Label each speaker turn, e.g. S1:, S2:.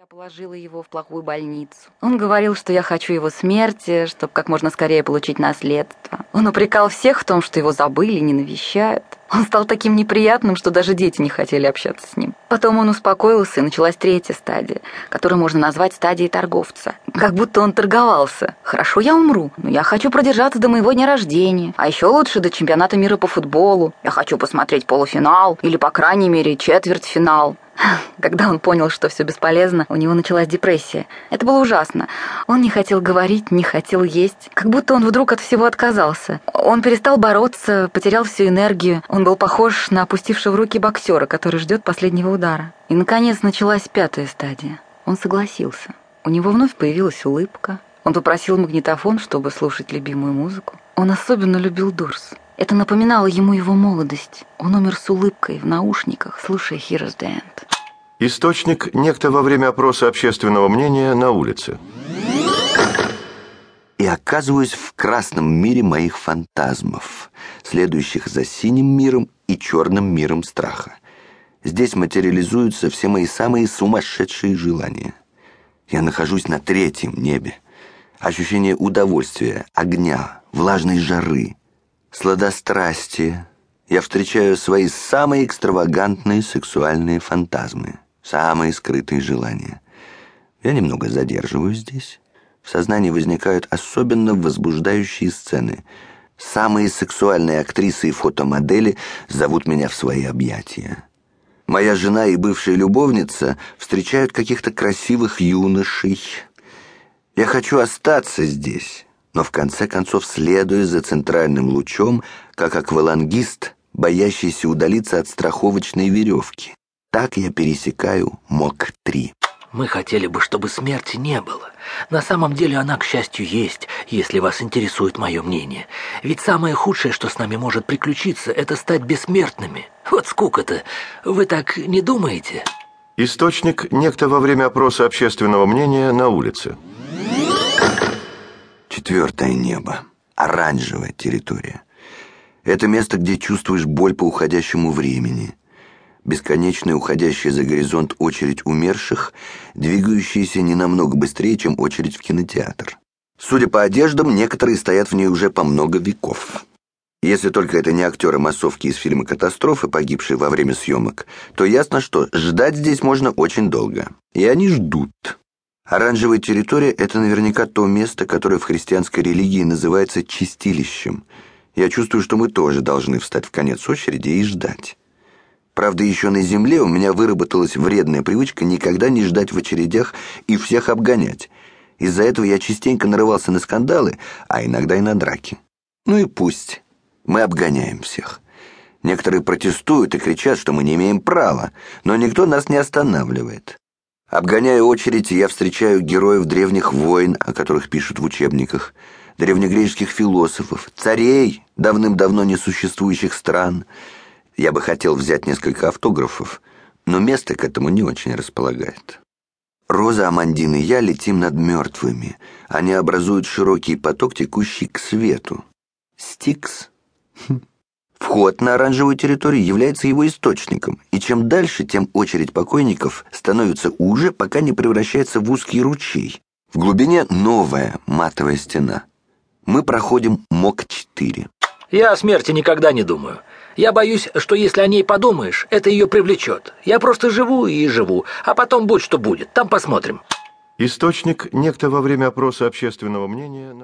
S1: Я положила его в плохую больницу. Он говорил, что я хочу его смерти, чтобы как можно скорее получить наследство. Он упрекал всех в том, что его забыли, не навещают. Он стал таким неприятным, что даже дети не хотели общаться с ним. Потом он успокоился, и началась третья стадия, которую можно назвать стадией торговца. Как будто он торговался. Хорошо, я умру, но я хочу продержаться до моего дня рождения. А еще лучше до чемпионата мира по футболу. Я хочу посмотреть полуфинал или, по крайней мере, четвертьфинал. Когда он понял, что все бесполезно, у него началась депрессия. Это было ужасно. Он не хотел говорить, не хотел есть. Как будто он вдруг от всего отказался. Он перестал бороться, потерял всю энергию. Он был похож на опустившего руки боксера, который ждет последнего удара. И, наконец, началась пятая стадия. Он согласился. У него вновь появилась улыбка. Он попросил магнитофон, чтобы слушать любимую музыку. Он особенно любил Дурс. Это напоминало ему его молодость. Он умер с улыбкой в наушниках, слушая Heroes the End.
S2: Источник – некто во время опроса общественного мнения на улице.
S3: И оказываюсь в красном мире моих фантазмов, следующих за синим миром и черным миром страха. Здесь материализуются все мои самые сумасшедшие желания. Я нахожусь на третьем небе. Ощущение удовольствия, огня, влажной жары, сладострастия. Я встречаю свои самые экстравагантные сексуальные фантазмы самые скрытые желания. Я немного задерживаюсь здесь. В сознании возникают особенно возбуждающие сцены. Самые сексуальные актрисы и фотомодели зовут меня в свои объятия. Моя жена и бывшая любовница встречают каких-то красивых юношей. Я хочу остаться здесь, но в конце концов следую за центральным лучом, как аквалангист, боящийся удалиться от страховочной веревки. Так я пересекаю МОК-3.
S4: Мы хотели бы, чтобы смерти не было. На самом деле она, к счастью, есть, если вас интересует мое мнение. Ведь самое худшее, что с нами может приключиться, это стать бессмертными. Вот скука-то. Вы так не думаете?
S2: Источник – некто во время опроса общественного мнения на улице.
S3: Четвертое небо. Оранжевая территория. Это место, где чувствуешь боль по уходящему времени – бесконечная уходящая за горизонт очередь умерших, двигающаяся не намного быстрее, чем очередь в кинотеатр. Судя по одеждам, некоторые стоят в ней уже по много веков. Если только это не актеры массовки из фильма «Катастрофы», погибшие во время съемок, то ясно, что ждать здесь можно очень долго. И они ждут. Оранжевая территория – это наверняка то место, которое в христианской религии называется чистилищем. Я чувствую, что мы тоже должны встать в конец очереди и ждать. Правда, еще на земле у меня выработалась вредная привычка никогда не ждать в очередях и всех обгонять. Из-за этого я частенько нарывался на скандалы, а иногда и на драки. Ну и пусть. Мы обгоняем всех. Некоторые протестуют и кричат, что мы не имеем права, но никто нас не останавливает. Обгоняя очередь, я встречаю героев древних войн, о которых пишут в учебниках, древнегреческих философов, царей давным-давно несуществующих стран — я бы хотел взять несколько автографов, но место к этому не очень располагает. Роза, Амандин и я летим над мертвыми. Они образуют широкий поток, текущий к свету. Стикс. Вход на оранжевую территорию является его источником, и чем дальше, тем очередь покойников становится уже, пока не превращается в узкий ручей. В глубине новая матовая стена. Мы проходим МОК-4.
S4: Я о смерти никогда не думаю. Я боюсь, что если о ней подумаешь, это ее привлечет. Я просто живу и живу, а потом будь что будет, там посмотрим.
S2: Источник – некто во время опроса общественного мнения...